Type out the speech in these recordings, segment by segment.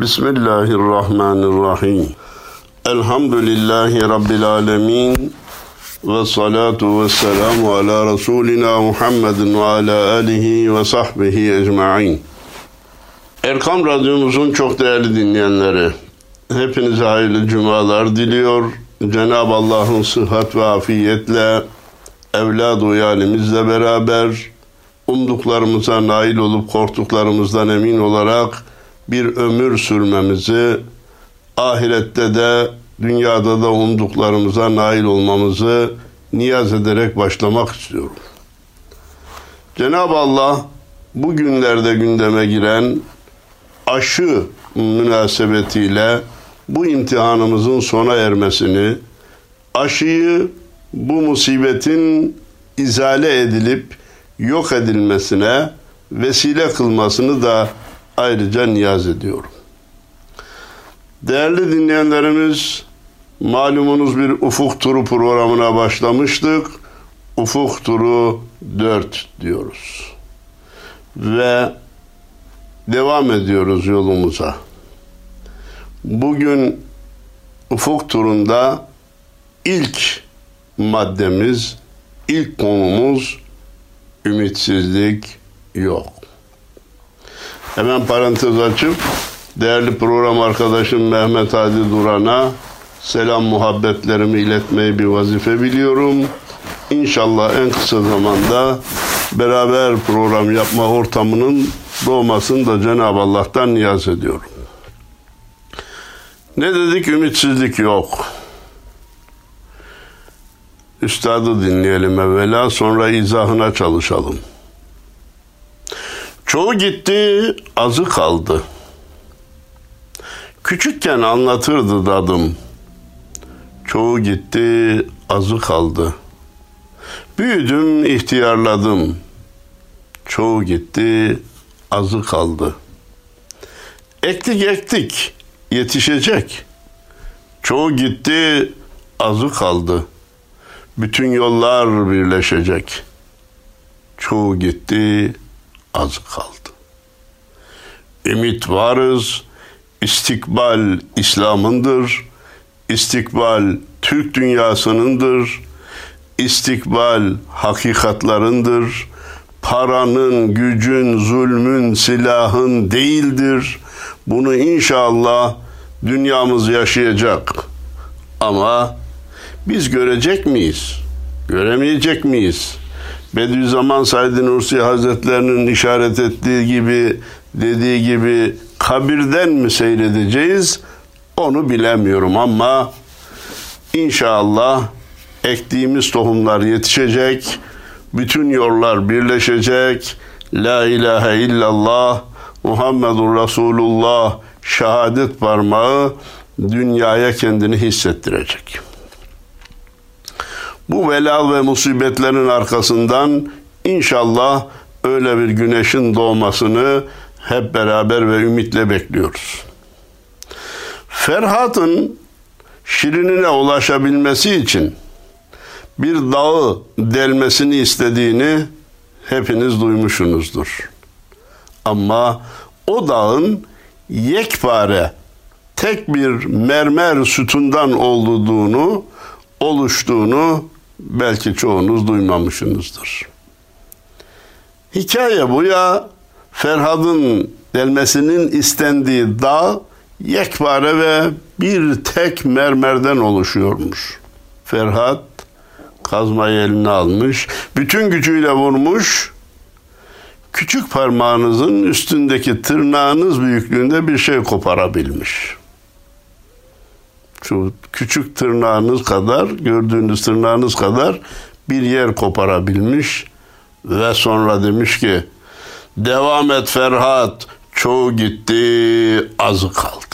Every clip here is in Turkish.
Bismillahirrahmanirrahim. Elhamdülillahi Rabbil alemin. Ve salatu ve selamu ala Resulina Muhammedin ve ala alihi ve sahbihi ecma'in. Erkam Radyomuzun çok değerli dinleyenleri, hepinize hayırlı cumalar diliyor. Cenab-ı Allah'ın sıhhat ve afiyetle, evlad uyalimizle beraber, umduklarımıza nail olup korktuklarımızdan emin olarak bir ömür sürmemizi, ahirette de dünyada da umduklarımıza nail olmamızı niyaz ederek başlamak istiyorum. Cenab-ı Allah bugünlerde gündeme giren aşı münasebetiyle bu imtihanımızın sona ermesini, aşıyı bu musibetin izale edilip yok edilmesine vesile kılmasını da ayrıca niyaz ediyorum. Değerli dinleyenlerimiz, malumunuz bir ufuk turu programına başlamıştık. Ufuk turu 4 diyoruz. Ve devam ediyoruz yolumuza. Bugün ufuk turunda ilk maddemiz, ilk konumuz ümitsizlik yok. Hemen parantez açıp değerli program arkadaşım Mehmet Hadi Duran'a selam muhabbetlerimi iletmeyi bir vazife biliyorum. İnşallah en kısa zamanda beraber program yapma ortamının doğmasını da Cenab-ı Allah'tan niyaz ediyorum. Ne dedik? Ümitsizlik yok. Üstadı dinleyelim evvela sonra izahına çalışalım. Çoğu gitti, azı kaldı. Küçükken anlatırdı dadım. Çoğu gitti, azı kaldı. Büyüdüm, ihtiyarladım. Çoğu gitti, azı kaldı. Ektik ektik, yetişecek. Çoğu gitti, azı kaldı. Bütün yollar birleşecek. Çoğu gitti, az kaldı. Ümit varız, istikbal İslam'ındır, istikbal Türk dünyasınındır, istikbal hakikatlarındır, paranın, gücün, zulmün, silahın değildir. Bunu inşallah dünyamız yaşayacak. Ama biz görecek miyiz? Göremeyecek miyiz? Bediüzzaman Said Nursi Hazretlerinin işaret ettiği gibi, dediği gibi kabirden mi seyredeceğiz? Onu bilemiyorum ama inşallah ektiğimiz tohumlar yetişecek, bütün yollar birleşecek. La ilahe illallah Muhammedur Resulullah şehadet parmağı dünyaya kendini hissettirecek. Bu velal ve musibetlerin arkasından inşallah öyle bir güneşin doğmasını hep beraber ve ümitle bekliyoruz. Ferhat'ın Şirinine ulaşabilmesi için bir dağı delmesini istediğini hepiniz duymuşsunuzdur. Ama o dağın yekpare tek bir mermer sütundan olduğunu, oluştuğunu belki çoğunuz duymamışsınızdır. Hikaye bu ya Ferhad'ın delmesinin istendiği dağ yekpare ve bir tek mermerden oluşuyormuş. Ferhat kazmayı eline almış, bütün gücüyle vurmuş, küçük parmağınızın üstündeki tırnağınız büyüklüğünde bir şey koparabilmiş. Şu küçük tırnağınız kadar, gördüğünüz tırnağınız kadar bir yer koparabilmiş ve sonra demiş ki devam et Ferhat çoğu gitti azı kaldı.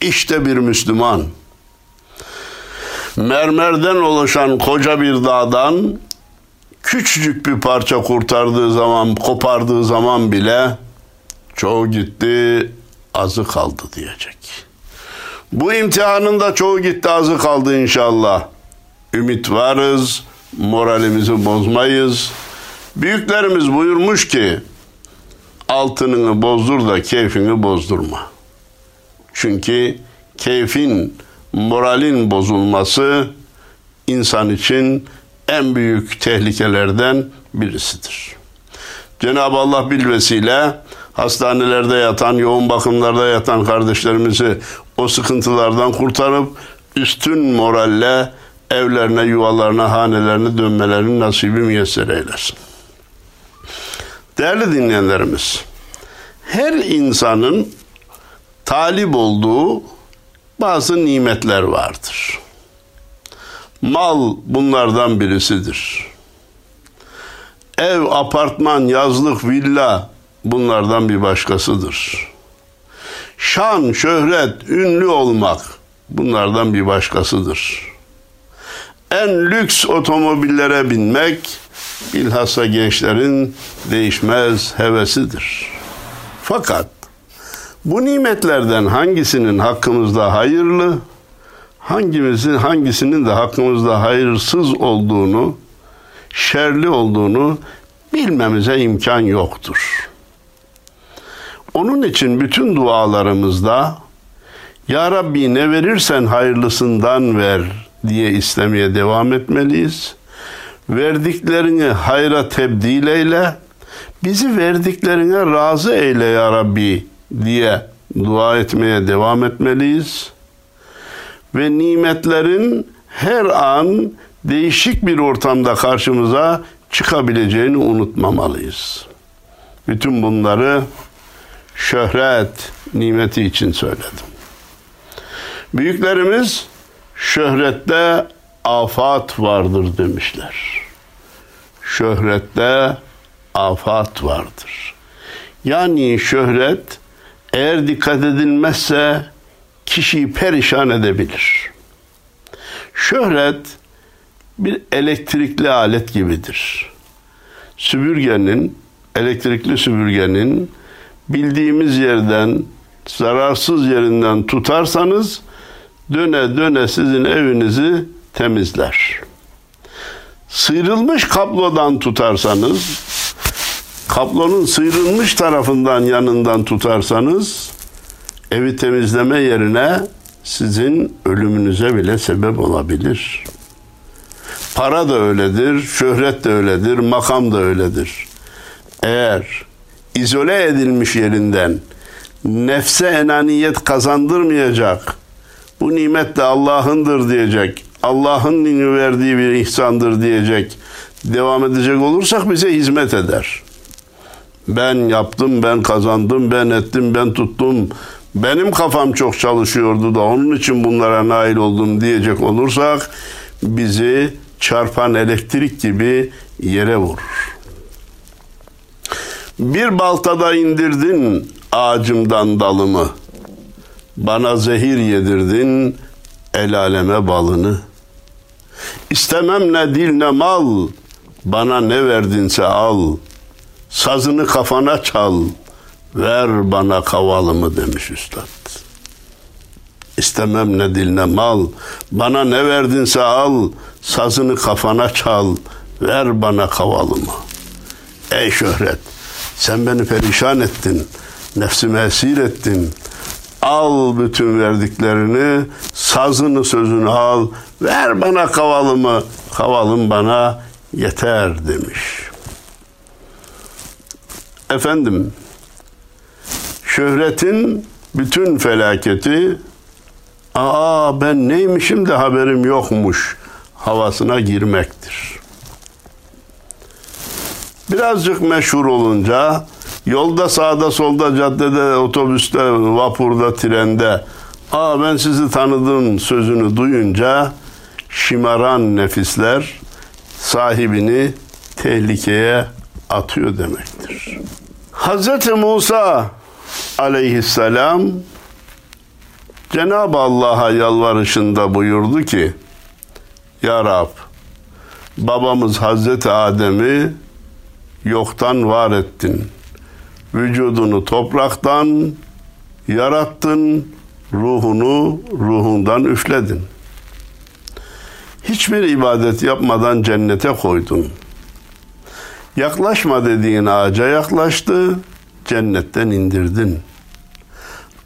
İşte bir Müslüman mermerden oluşan koca bir dağdan küçücük bir parça kurtardığı zaman, kopardığı zaman bile çoğu gitti, azı kaldı diyecek. Bu imtihanın da çoğu gitti, azı kaldı inşallah. Ümit varız, moralimizi bozmayız. Büyüklerimiz buyurmuş ki, altınını bozdur da keyfini bozdurma. Çünkü keyfin, moralin bozulması insan için en büyük tehlikelerden birisidir. Cenab-ı Allah bilvesiyle hastanelerde yatan, yoğun bakımlarda yatan kardeşlerimizi o sıkıntılardan kurtarıp üstün moralle evlerine, yuvalarına, hanelerine dönmelerini nasibi müyesser eylesin. Değerli dinleyenlerimiz, her insanın talip olduğu bazı nimetler vardır. Mal bunlardan birisidir. Ev, apartman, yazlık, villa bunlardan bir başkasıdır. Şan, şöhret, ünlü olmak bunlardan bir başkasıdır. En lüks otomobillere binmek bilhassa gençlerin değişmez hevesidir. Fakat bu nimetlerden hangisinin hakkımızda hayırlı, hangimizin hangisinin de hakkımızda hayırsız olduğunu, şerli olduğunu bilmemize imkan yoktur. Onun için bütün dualarımızda Ya Rabbi ne verirsen hayırlısından ver diye istemeye devam etmeliyiz. Verdiklerini hayra tebdil eyle, bizi verdiklerine razı eyle Ya Rabbi diye dua etmeye devam etmeliyiz. Ve nimetlerin her an değişik bir ortamda karşımıza çıkabileceğini unutmamalıyız. Bütün bunları şöhret nimeti için söyledim. Büyüklerimiz şöhrette afat vardır demişler. Şöhrette afat vardır. Yani şöhret eğer dikkat edilmezse kişiyi perişan edebilir. Şöhret bir elektrikli alet gibidir. Süpürgenin, elektrikli süpürgenin bildiğimiz yerden, zararsız yerinden tutarsanız döne döne sizin evinizi temizler. Sıyrılmış kablodan tutarsanız, kablonun sıyrılmış tarafından yanından tutarsanız, evi temizleme yerine sizin ölümünüze bile sebep olabilir. Para da öyledir, şöhret de öyledir, makam da öyledir. Eğer izole edilmiş yerinden nefse enaniyet kazandırmayacak, bu nimet de Allah'ındır diyecek, Allah'ın verdiği bir ihsandır diyecek, devam edecek olursak bize hizmet eder. Ben yaptım, ben kazandım, ben ettim, ben tuttum, benim kafam çok çalışıyordu da onun için bunlara nail oldum diyecek olursak bizi çarpan elektrik gibi yere vurur. Bir baltada indirdin ağacımdan dalımı. Bana zehir yedirdin el aleme balını. İstemem ne dil ne mal, bana ne verdinse al. Sazını kafana çal, ver bana kavalımı demiş üstad. İstemem ne dil ne mal, bana ne verdinse al, sazını kafana çal, ver bana kavalımı. Ey şöhret, sen beni perişan ettin, nefsimi esir ettin. Al bütün verdiklerini, sazını sözünü al, ver bana kavalımı, kavalım bana yeter demiş. Efendim, şöhretin bütün felaketi, aa ben neymişim de haberim yokmuş havasına girmektir. Birazcık meşhur olunca yolda sağda solda caddede otobüste vapurda trende aa ben sizi tanıdım sözünü duyunca şımaran nefisler sahibini tehlikeye atıyor demektir. Hz. Musa aleyhisselam Cenab-ı Allah'a yalvarışında buyurdu ki Ya Rab babamız Hazreti Adem'i yoktan var ettin. Vücudunu topraktan yarattın, ruhunu ruhundan üfledin. Hiçbir ibadet yapmadan cennete koydun. Yaklaşma dediğin ağaca yaklaştı, cennetten indirdin.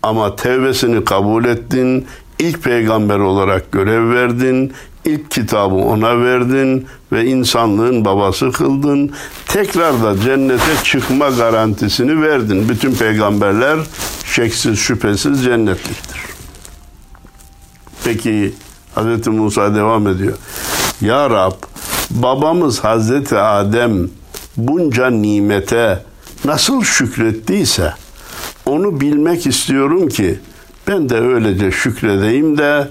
Ama tevbesini kabul ettin, ilk peygamber olarak görev verdin, ilk kitabı ona verdin ve insanlığın babası kıldın. Tekrar da cennete çıkma garantisini verdin. Bütün peygamberler şeksiz şüphesiz cennetliktir. Peki Hz. Musa devam ediyor. Ya Rab babamız Hazreti Adem bunca nimete nasıl şükrettiyse onu bilmek istiyorum ki ben de öylece şükredeyim de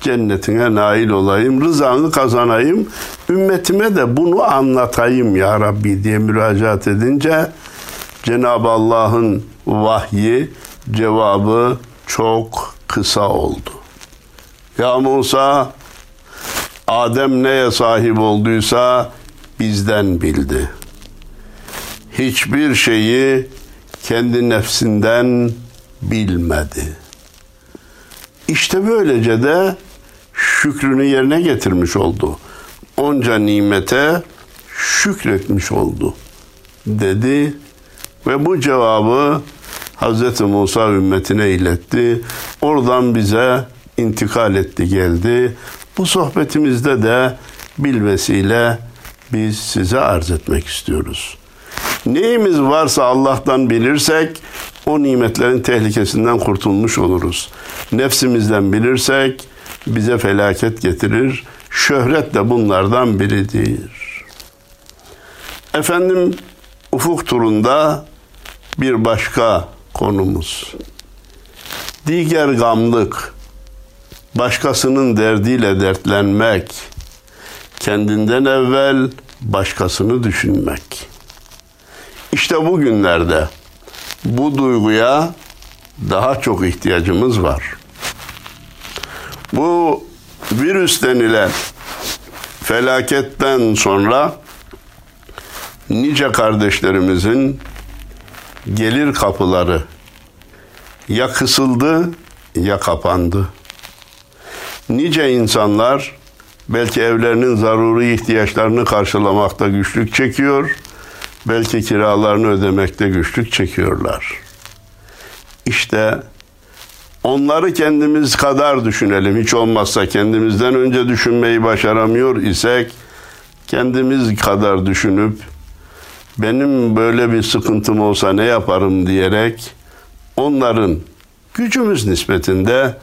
cennetine nail olayım, rızanı kazanayım, ümmetime de bunu anlatayım ya Rabbi diye müracaat edince Cenab-ı Allah'ın vahyi cevabı çok kısa oldu. Ya Musa Adem neye sahip olduysa bizden bildi. Hiçbir şeyi kendi nefsinden bilmedi. İşte böylece de şükrünü yerine getirmiş oldu. Onca nimete şükretmiş oldu dedi ve bu cevabı Hz. Musa ümmetine iletti. Oradan bize intikal etti geldi. Bu sohbetimizde de bilvesile biz size arz etmek istiyoruz. Neyimiz varsa Allah'tan bilirsek o nimetlerin tehlikesinden kurtulmuş oluruz. Nefsimizden bilirsek bize felaket getirir. Şöhret de bunlardan biridir. Efendim ufuk turunda bir başka konumuz. Diğer gamlık, başkasının derdiyle dertlenmek, kendinden evvel başkasını düşünmek. İşte bugünlerde bu duyguya daha çok ihtiyacımız var. Bu virüs denilen felaketten sonra nice kardeşlerimizin gelir kapıları ya kısıldı ya kapandı. Nice insanlar belki evlerinin zaruri ihtiyaçlarını karşılamakta güçlük çekiyor, belki kiralarını ödemekte güçlük çekiyorlar. İşte onları kendimiz kadar düşünelim. Hiç olmazsa kendimizden önce düşünmeyi başaramıyor isek kendimiz kadar düşünüp benim böyle bir sıkıntım olsa ne yaparım diyerek onların gücümüz nispetinde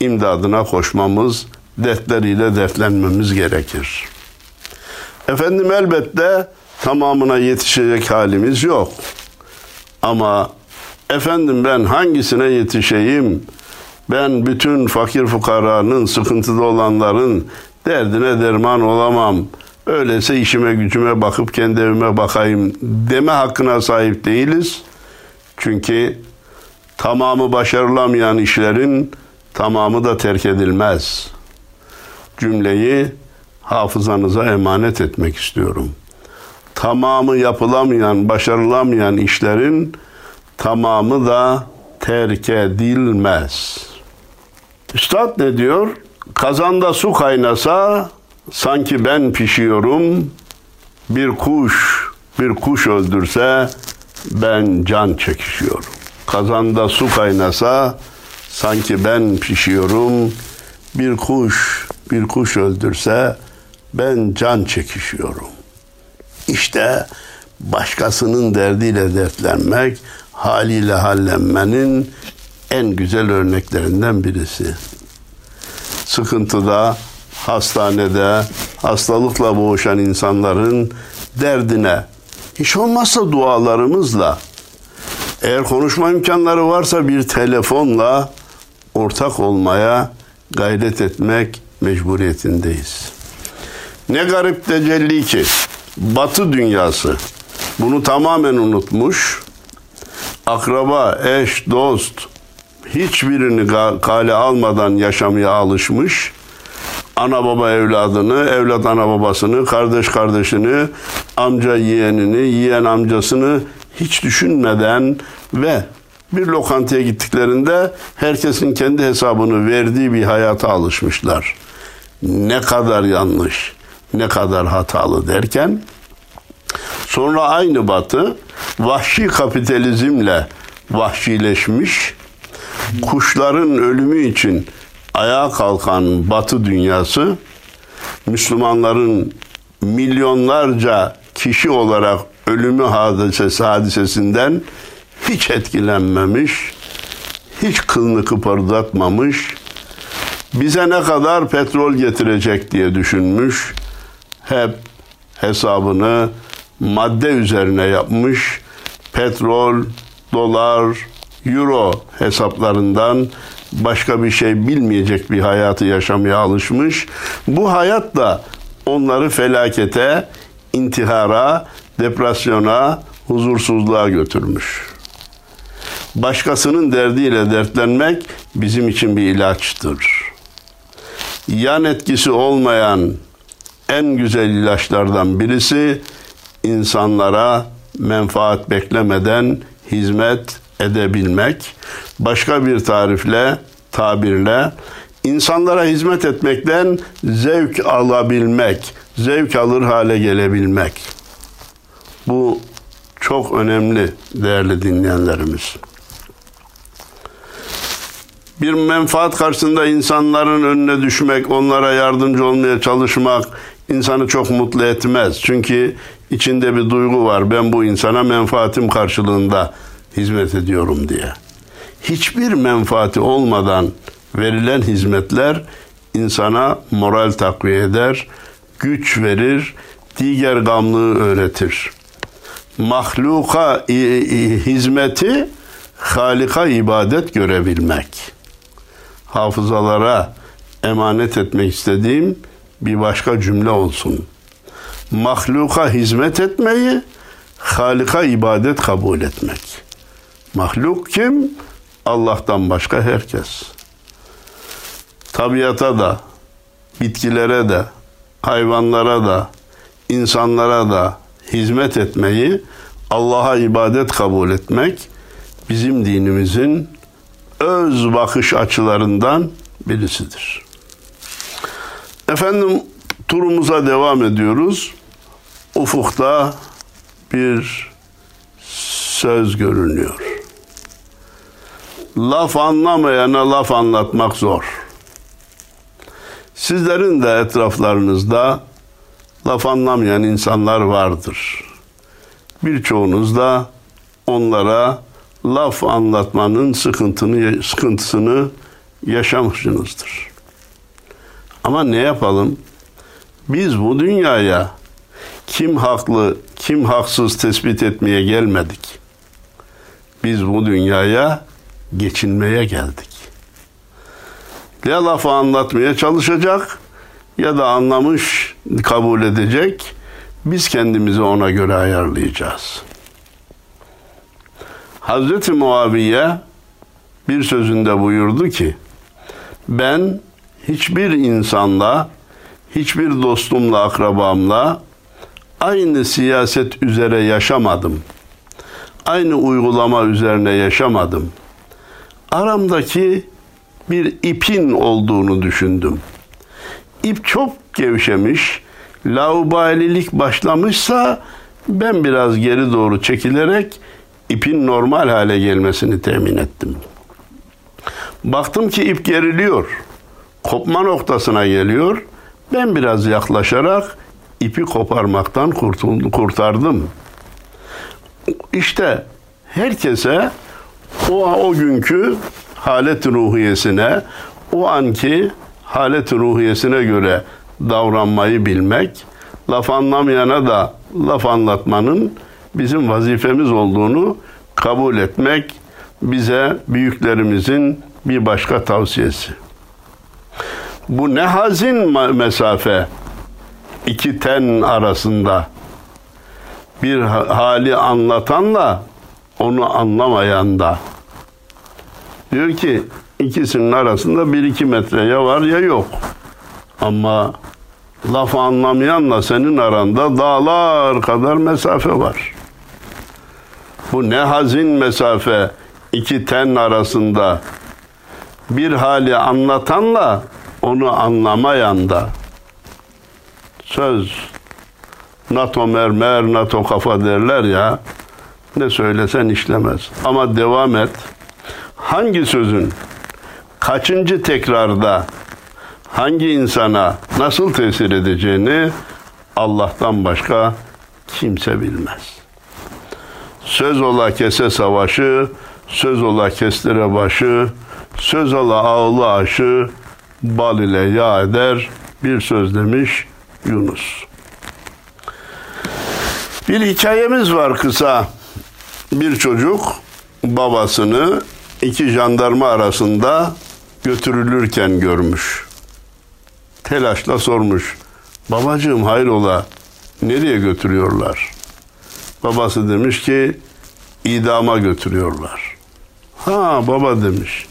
imdadına koşmamız, dertleriyle dertlenmemiz gerekir. Efendim elbette tamamına yetişecek halimiz yok. Ama efendim ben hangisine yetişeyim? Ben bütün fakir fukaranın, sıkıntıda olanların derdine derman olamam. Öyleyse işime gücüme bakıp kendi evime bakayım deme hakkına sahip değiliz. Çünkü tamamı başarılamayan işlerin tamamı da terk edilmez. Cümleyi hafızanıza emanet etmek istiyorum. Tamamı yapılamayan, başarılamayan işlerin tamamı da terk edilmez. Üstad ne diyor? Kazanda su kaynasa sanki ben pişiyorum. Bir kuş, bir kuş öldürse ben can çekişiyorum. Kazanda su kaynasa sanki ben pişiyorum. Bir kuş, bir kuş öldürse ben can çekişiyorum. İşte başkasının derdiyle dertlenmek, haliyle hallenmenin en güzel örneklerinden birisi. Sıkıntıda, hastanede, hastalıkla boğuşan insanların derdine, hiç olmazsa dualarımızla, eğer konuşma imkanları varsa bir telefonla ortak olmaya gayret etmek mecburiyetindeyiz. Ne garip tecelli ki Batı dünyası bunu tamamen unutmuş. Akraba, eş, dost hiçbirini kale almadan yaşamaya alışmış. Ana baba evladını, evlat ana babasını, kardeş kardeşini, amca yeğenini, yeğen amcasını hiç düşünmeden ve bir lokantaya gittiklerinde herkesin kendi hesabını verdiği bir hayata alışmışlar. Ne kadar yanlış, ne kadar hatalı derken sonra aynı batı vahşi kapitalizmle vahşileşmiş, kuşların ölümü için ayağa kalkan Batı dünyası, Müslümanların milyonlarca kişi olarak ölümü hadisesi hadisesinden hiç etkilenmemiş, hiç kılını kıpırdatmamış, bize ne kadar petrol getirecek diye düşünmüş, hep hesabını madde üzerine yapmış, petrol, dolar, euro hesaplarından başka bir şey bilmeyecek bir hayatı yaşamaya alışmış. Bu hayat da onları felakete, intihara, depresyona, huzursuzluğa götürmüş. Başkasının derdiyle dertlenmek bizim için bir ilaçtır. Yan etkisi olmayan en güzel ilaçlardan birisi insanlara menfaat beklemeden hizmet edebilmek. Başka bir tarifle, tabirle insanlara hizmet etmekten zevk alabilmek, zevk alır hale gelebilmek. Bu çok önemli değerli dinleyenlerimiz. Bir menfaat karşısında insanların önüne düşmek, onlara yardımcı olmaya çalışmak insanı çok mutlu etmez. Çünkü içinde bir duygu var. Ben bu insana menfaatim karşılığında hizmet ediyorum diye. Hiçbir menfaati olmadan verilen hizmetler insana moral takviye eder, güç verir, diğer gamlığı öğretir. Mahluka hizmeti Halika ibadet görebilmek. Hafızalara emanet etmek istediğim bir başka cümle olsun. Mahluka hizmet etmeyi, Halika ibadet kabul etmek. Mahluk kim? Allah'tan başka herkes. Tabiata da, bitkilere de, hayvanlara da, insanlara da hizmet etmeyi, Allah'a ibadet kabul etmek bizim dinimizin öz bakış açılarından birisidir. Efendim turumuza devam ediyoruz. Ufukta bir söz görünüyor. Laf anlamayana laf anlatmak zor. Sizlerin de etraflarınızda laf anlamayan insanlar vardır. Birçoğunuz da onlara laf anlatmanın sıkıntını, sıkıntısını yaşamışsınızdır. Ama ne yapalım? Biz bu dünyaya kim haklı, kim haksız tespit etmeye gelmedik. Biz bu dünyaya geçinmeye geldik. Ya lafı anlatmaya çalışacak ya da anlamış kabul edecek. Biz kendimizi ona göre ayarlayacağız. Hazreti Muaviye bir sözünde buyurdu ki ben hiçbir insanla, hiçbir dostumla, akrabamla aynı siyaset üzere yaşamadım. Aynı uygulama üzerine yaşamadım. Aramdaki bir ipin olduğunu düşündüm. İp çok gevşemiş, laubalilik başlamışsa ben biraz geri doğru çekilerek ipin normal hale gelmesini temin ettim. Baktım ki ip geriliyor. Kopma noktasına geliyor. Ben biraz yaklaşarak ipi koparmaktan kurtardım. İşte herkese o o günkü halet ruhiyesine, o anki halet ruhiyesine göre davranmayı bilmek, laf anlamayana da laf anlatmanın bizim vazifemiz olduğunu kabul etmek bize büyüklerimizin bir başka tavsiyesi. Bu ne hazin mesafe? İki ten arasında. Bir hali anlatanla onu anlamayan da. Diyor ki ikisinin arasında bir iki metre ya var ya yok. Ama laf anlamayanla senin aranda dağlar kadar mesafe var. Bu ne hazin mesafe? İki ten arasında. Bir hali anlatanla onu anlamayan da söz NATO mermer, NATO kafa derler ya ne söylesen işlemez. Ama devam et. Hangi sözün kaçıncı tekrarda hangi insana nasıl tesir edeceğini Allah'tan başka kimse bilmez. Söz ola kese savaşı, söz ola kestire başı, söz ola ağlı aşı, bal ile yağ eder bir söz demiş Yunus. Bir hikayemiz var kısa. Bir çocuk babasını iki jandarma arasında götürülürken görmüş. Telaşla sormuş. Babacığım hayrola nereye götürüyorlar? Babası demiş ki idama götürüyorlar. Ha baba demiş.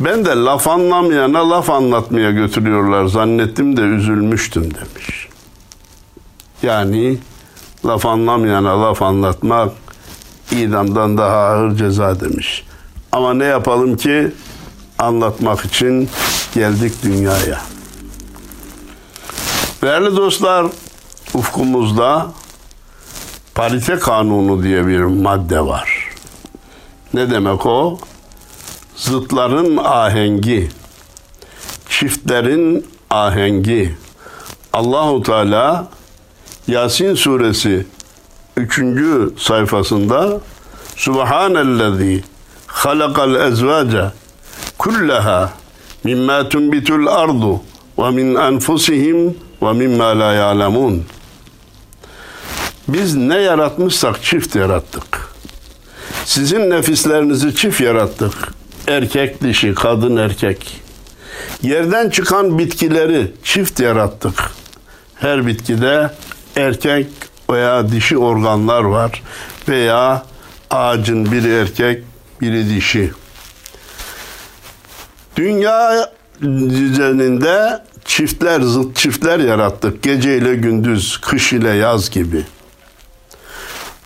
Ben de laf anlamayana laf anlatmaya götürüyorlar zannettim de üzülmüştüm demiş. Yani laf anlamayana laf anlatmak idamdan daha ağır ceza demiş. Ama ne yapalım ki anlatmak için geldik dünyaya. Değerli dostlar, ufkumuzda parite kanunu diye bir madde var. Ne demek o? Zıtların ahengi, çiftlerin ahengi. Allahu Teala Yasin suresi 3. sayfasında Subhanellezi halakal ezvaca kullaha mimma tunbitul ardu ve min enfusihim ve mimma la ya'lemun. Biz ne yaratmışsak çift yarattık. Sizin nefislerinizi çift yarattık. Erkek dişi, kadın erkek. Yerden çıkan bitkileri çift yarattık. Her bitkide erkek veya dişi organlar var veya ağacın biri erkek, biri dişi. Dünya düzeninde çiftler, zıt çiftler yarattık. Gece ile gündüz, kış ile yaz gibi.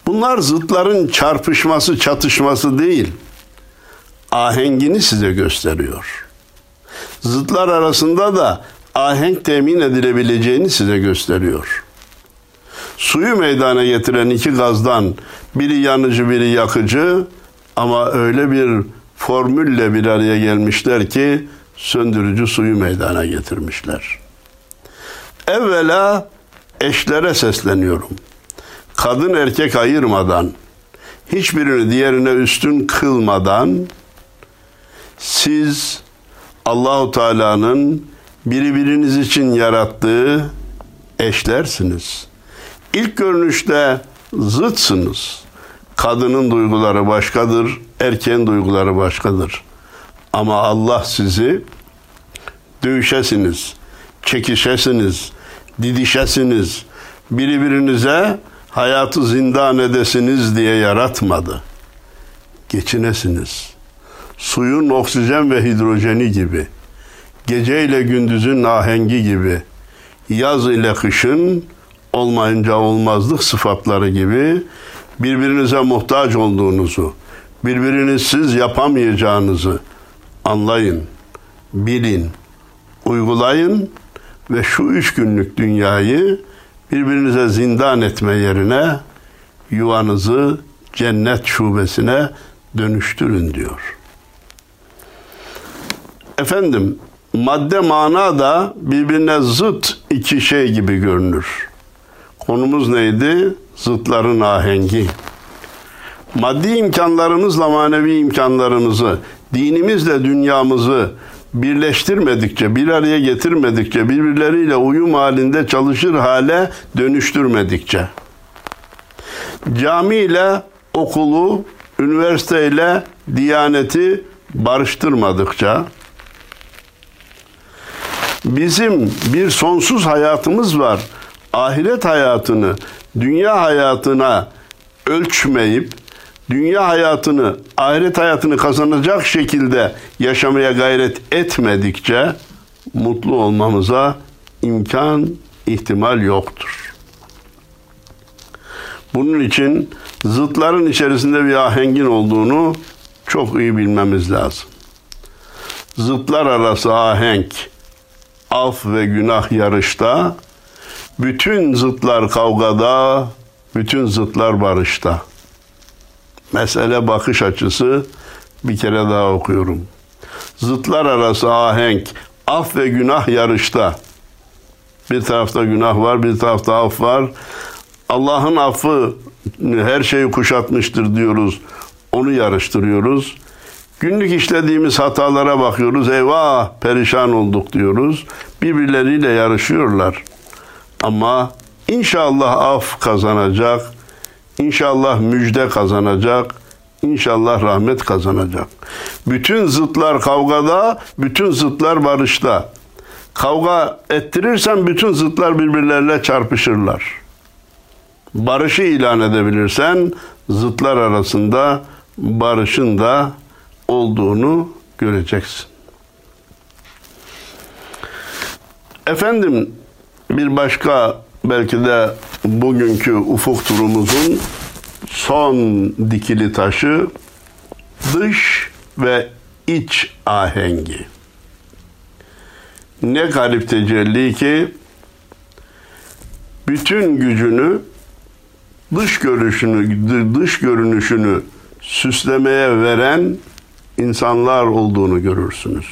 Bunlar zıtların çarpışması, çatışması değil. Ahengini size gösteriyor. Zıtlar arasında da ahenk temin edilebileceğini size gösteriyor. Suyu meydana getiren iki gazdan biri yanıcı biri yakıcı ama öyle bir formülle bir araya gelmişler ki söndürücü suyu meydana getirmişler. Evvela eşlere sesleniyorum. Kadın erkek ayırmadan, hiçbirini diğerine üstün kılmadan siz Allahu Teala'nın birbiriniz için yarattığı eşlersiniz. İlk görünüşte zıtsınız. Kadının duyguları başkadır, erkeğin duyguları başkadır. Ama Allah sizi dövüşesiniz, çekişesiniz, didişesiniz, birbirinize hayatı zindan edesiniz diye yaratmadı. Geçinesiniz. Suyun oksijen ve hidrojeni gibi, gece ile gündüzün ahengi gibi, yaz ile kışın olmayınca olmazlık sıfatları gibi birbirinize muhtaç olduğunuzu, birbirinizsiz yapamayacağınızı anlayın, bilin, uygulayın ve şu üç günlük dünyayı birbirinize zindan etme yerine yuvanızı cennet şubesine dönüştürün diyor. Efendim, madde mana da birbirine zıt iki şey gibi görünür. Konumuz neydi? Zıtların ahengi. Maddi imkanlarımızla manevi imkanlarımızı, dinimizle dünyamızı birleştirmedikçe, bir araya getirmedikçe, birbirleriyle uyum halinde çalışır hale dönüştürmedikçe, cami ile okulu, üniversite ile diyaneti barıştırmadıkça, bizim bir sonsuz hayatımız var. Ahiret hayatını dünya hayatına ölçmeyip dünya hayatını, ahiret hayatını kazanacak şekilde yaşamaya gayret etmedikçe mutlu olmamıza imkan, ihtimal yoktur. Bunun için zıtların içerisinde bir ahengin olduğunu çok iyi bilmemiz lazım. Zıtlar arası ahenk, af ve günah yarışta, bütün zıtlar kavgada, bütün zıtlar barışta. mesele bakış açısı bir kere daha okuyorum. Zıtlar arası ahenk, af ve günah yarışta. Bir tarafta günah var, bir tarafta af var. Allah'ın affı her şeyi kuşatmıştır diyoruz. Onu yarıştırıyoruz. Günlük işlediğimiz hatalara bakıyoruz. Eyvah perişan olduk diyoruz. Birbirleriyle yarışıyorlar. Ama inşallah af kazanacak. İnşallah müjde kazanacak. İnşallah rahmet kazanacak. Bütün zıtlar kavgada, bütün zıtlar barışta. Kavga ettirirsen bütün zıtlar birbirleriyle çarpışırlar. Barışı ilan edebilirsen zıtlar arasında barışın da olduğunu göreceksin. Efendim bir başka belki de bugünkü ufuk turumuzun son dikili taşı dış ve iç ahengi. Ne garip tecelli ki bütün gücünü dış görüşünü dış görünüşünü süslemeye veren insanlar olduğunu görürsünüz.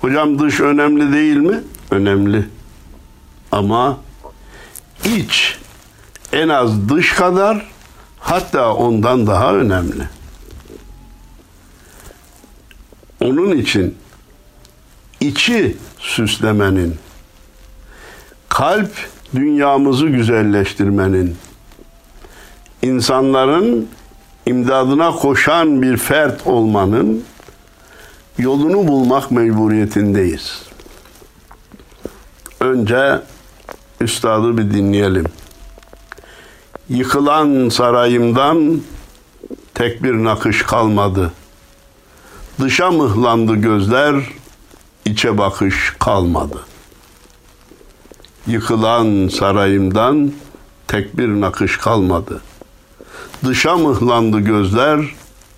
Hocam dış önemli değil mi? Önemli. Ama iç en az dış kadar hatta ondan daha önemli. Onun için içi süslemenin, kalp dünyamızı güzelleştirmenin, insanların imdadına koşan bir fert olmanın yolunu bulmak mecburiyetindeyiz. Önce üstadı bir dinleyelim. Yıkılan sarayımdan tek bir nakış kalmadı. Dışa mıhlandı gözler, içe bakış kalmadı. Yıkılan sarayımdan tek bir nakış kalmadı. Dışa mıhlandı gözler,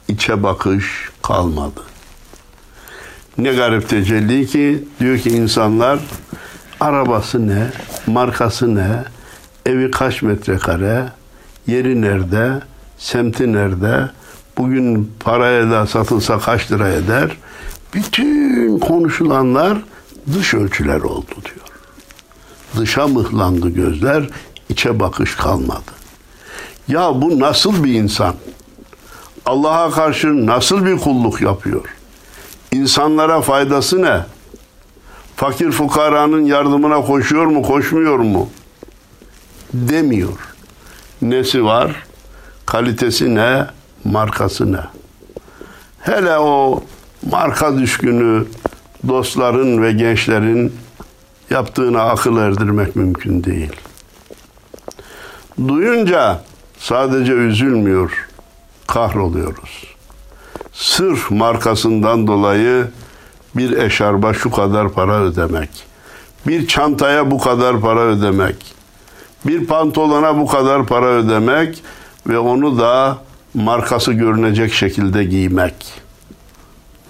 içe bakış kalmadı. Ne garip tecelli ki diyor ki insanlar arabası ne, markası ne, evi kaç metrekare, yeri nerede, semti nerede, bugün paraya da satılsa kaç lira eder. Bütün konuşulanlar dış ölçüler oldu diyor. Dışa mıhlandı gözler, içe bakış kalmadı. Ya bu nasıl bir insan? Allah'a karşı nasıl bir kulluk yapıyor? İnsanlara faydası ne? Fakir fukaranın yardımına koşuyor mu, koşmuyor mu? Demiyor. Nesi var? Kalitesi ne? Markası ne? Hele o marka düşkünü dostların ve gençlerin yaptığına akıl erdirmek mümkün değil. Duyunca sadece üzülmüyor, kahroluyoruz. Sırf markasından dolayı bir eşarba şu kadar para ödemek, bir çantaya bu kadar para ödemek, bir pantolona bu kadar para ödemek ve onu da markası görünecek şekilde giymek.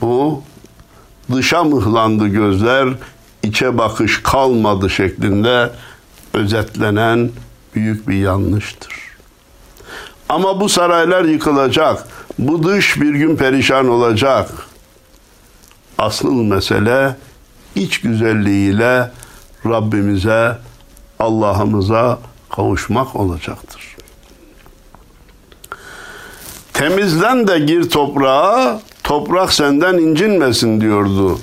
Bu dışa mıhlandı gözler, içe bakış kalmadı şeklinde özetlenen büyük bir yanlıştır. Ama bu saraylar yıkılacak. Bu dış bir gün perişan olacak. Asıl mesele iç güzelliğiyle Rabbimize, Allah'ımıza kavuşmak olacaktır. Temizlen de gir toprağa, toprak senden incinmesin diyordu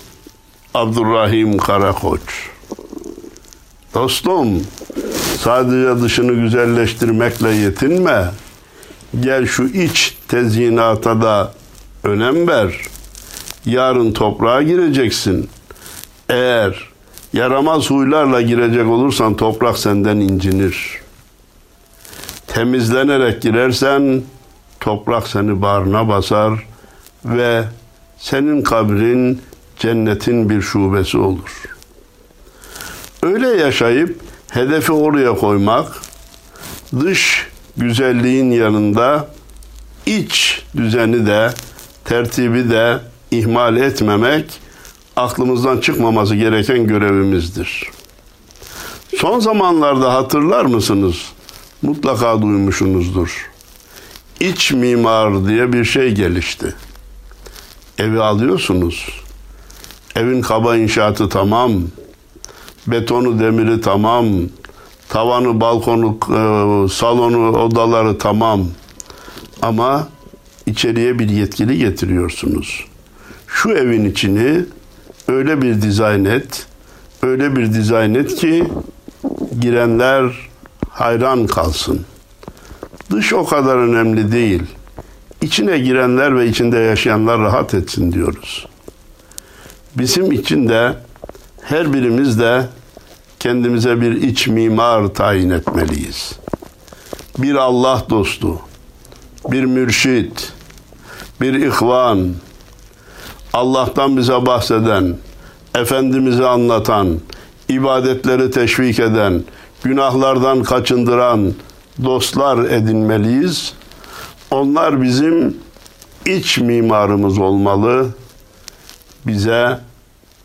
Abdurrahim Karakoç. Dostum, sadece dışını güzelleştirmekle yetinme. Gel şu iç tezyinata da önem ver. Yarın toprağa gireceksin. Eğer yaramaz huylarla girecek olursan toprak senden incinir. Temizlenerek girersen toprak seni bağrına basar ve senin kabrin cennetin bir şubesi olur. Öyle yaşayıp hedefi oraya koymak, dış güzelliğin yanında iç düzeni de, tertibi de ihmal etmemek aklımızdan çıkmaması gereken görevimizdir. Son zamanlarda hatırlar mısınız? Mutlaka duymuşsunuzdur. iç mimar diye bir şey gelişti. Evi alıyorsunuz. Evin kaba inşaatı tamam. Betonu, demiri tamam. Tavanı, balkonu, e, salonu, odaları tamam. Ama içeriye bir yetkili getiriyorsunuz. Şu evin içini öyle bir dizayn et, öyle bir dizayn et ki girenler hayran kalsın. Dış o kadar önemli değil. İçine girenler ve içinde yaşayanlar rahat etsin diyoruz. Bizim için de her birimiz de kendimize bir iç mimar tayin etmeliyiz. Bir Allah dostu, bir mürşit, bir ihvan, Allah'tan bize bahseden, Efendimiz'i anlatan, ibadetleri teşvik eden, günahlardan kaçındıran dostlar edinmeliyiz. Onlar bizim iç mimarımız olmalı. Bize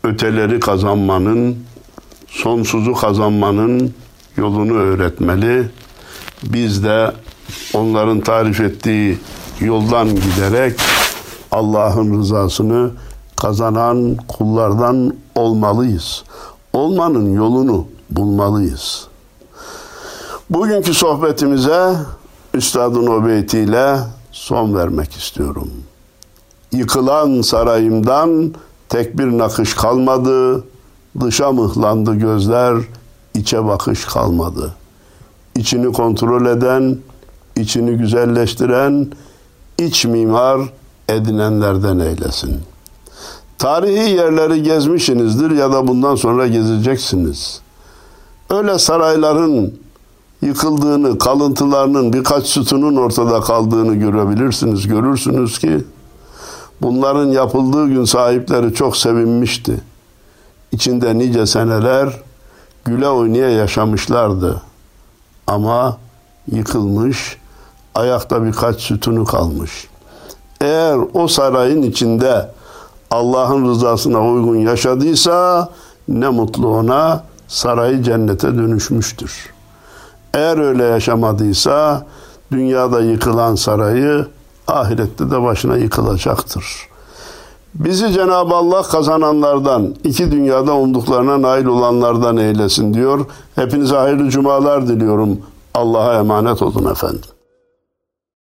öteleri kazanmanın, sonsuzu kazanmanın yolunu öğretmeli. Biz de onların tarif ettiği yoldan giderek Allah'ın rızasını kazanan kullardan olmalıyız. Olmanın yolunu bulmalıyız. Bugünkü sohbetimize Üstadın o beytiyle son vermek istiyorum. Yıkılan sarayımdan tek bir nakış kalmadı, dışa mıhlandı gözler, içe bakış kalmadı. İçini kontrol eden, içini güzelleştiren, iç mimar edinenlerden eylesin. Tarihi yerleri gezmişsinizdir ya da bundan sonra gezeceksiniz. Öyle sarayların yıkıldığını, kalıntılarının birkaç sütunun ortada kaldığını görebilirsiniz, görürsünüz ki bunların yapıldığı gün sahipleri çok sevinmişti. İçinde nice seneler güle oynaya yaşamışlardı. Ama yıkılmış, ayakta birkaç sütunu kalmış. Eğer o sarayın içinde Allah'ın rızasına uygun yaşadıysa ne mutlu ona sarayı cennete dönüşmüştür. Eğer öyle yaşamadıysa dünyada yıkılan sarayı ahirette de başına yıkılacaktır. Bizi Cenab-ı Allah kazananlardan, iki dünyada umduklarına nail olanlardan eylesin diyor. Hepinize hayırlı cumalar diliyorum. Allah'a emanet olun efendim.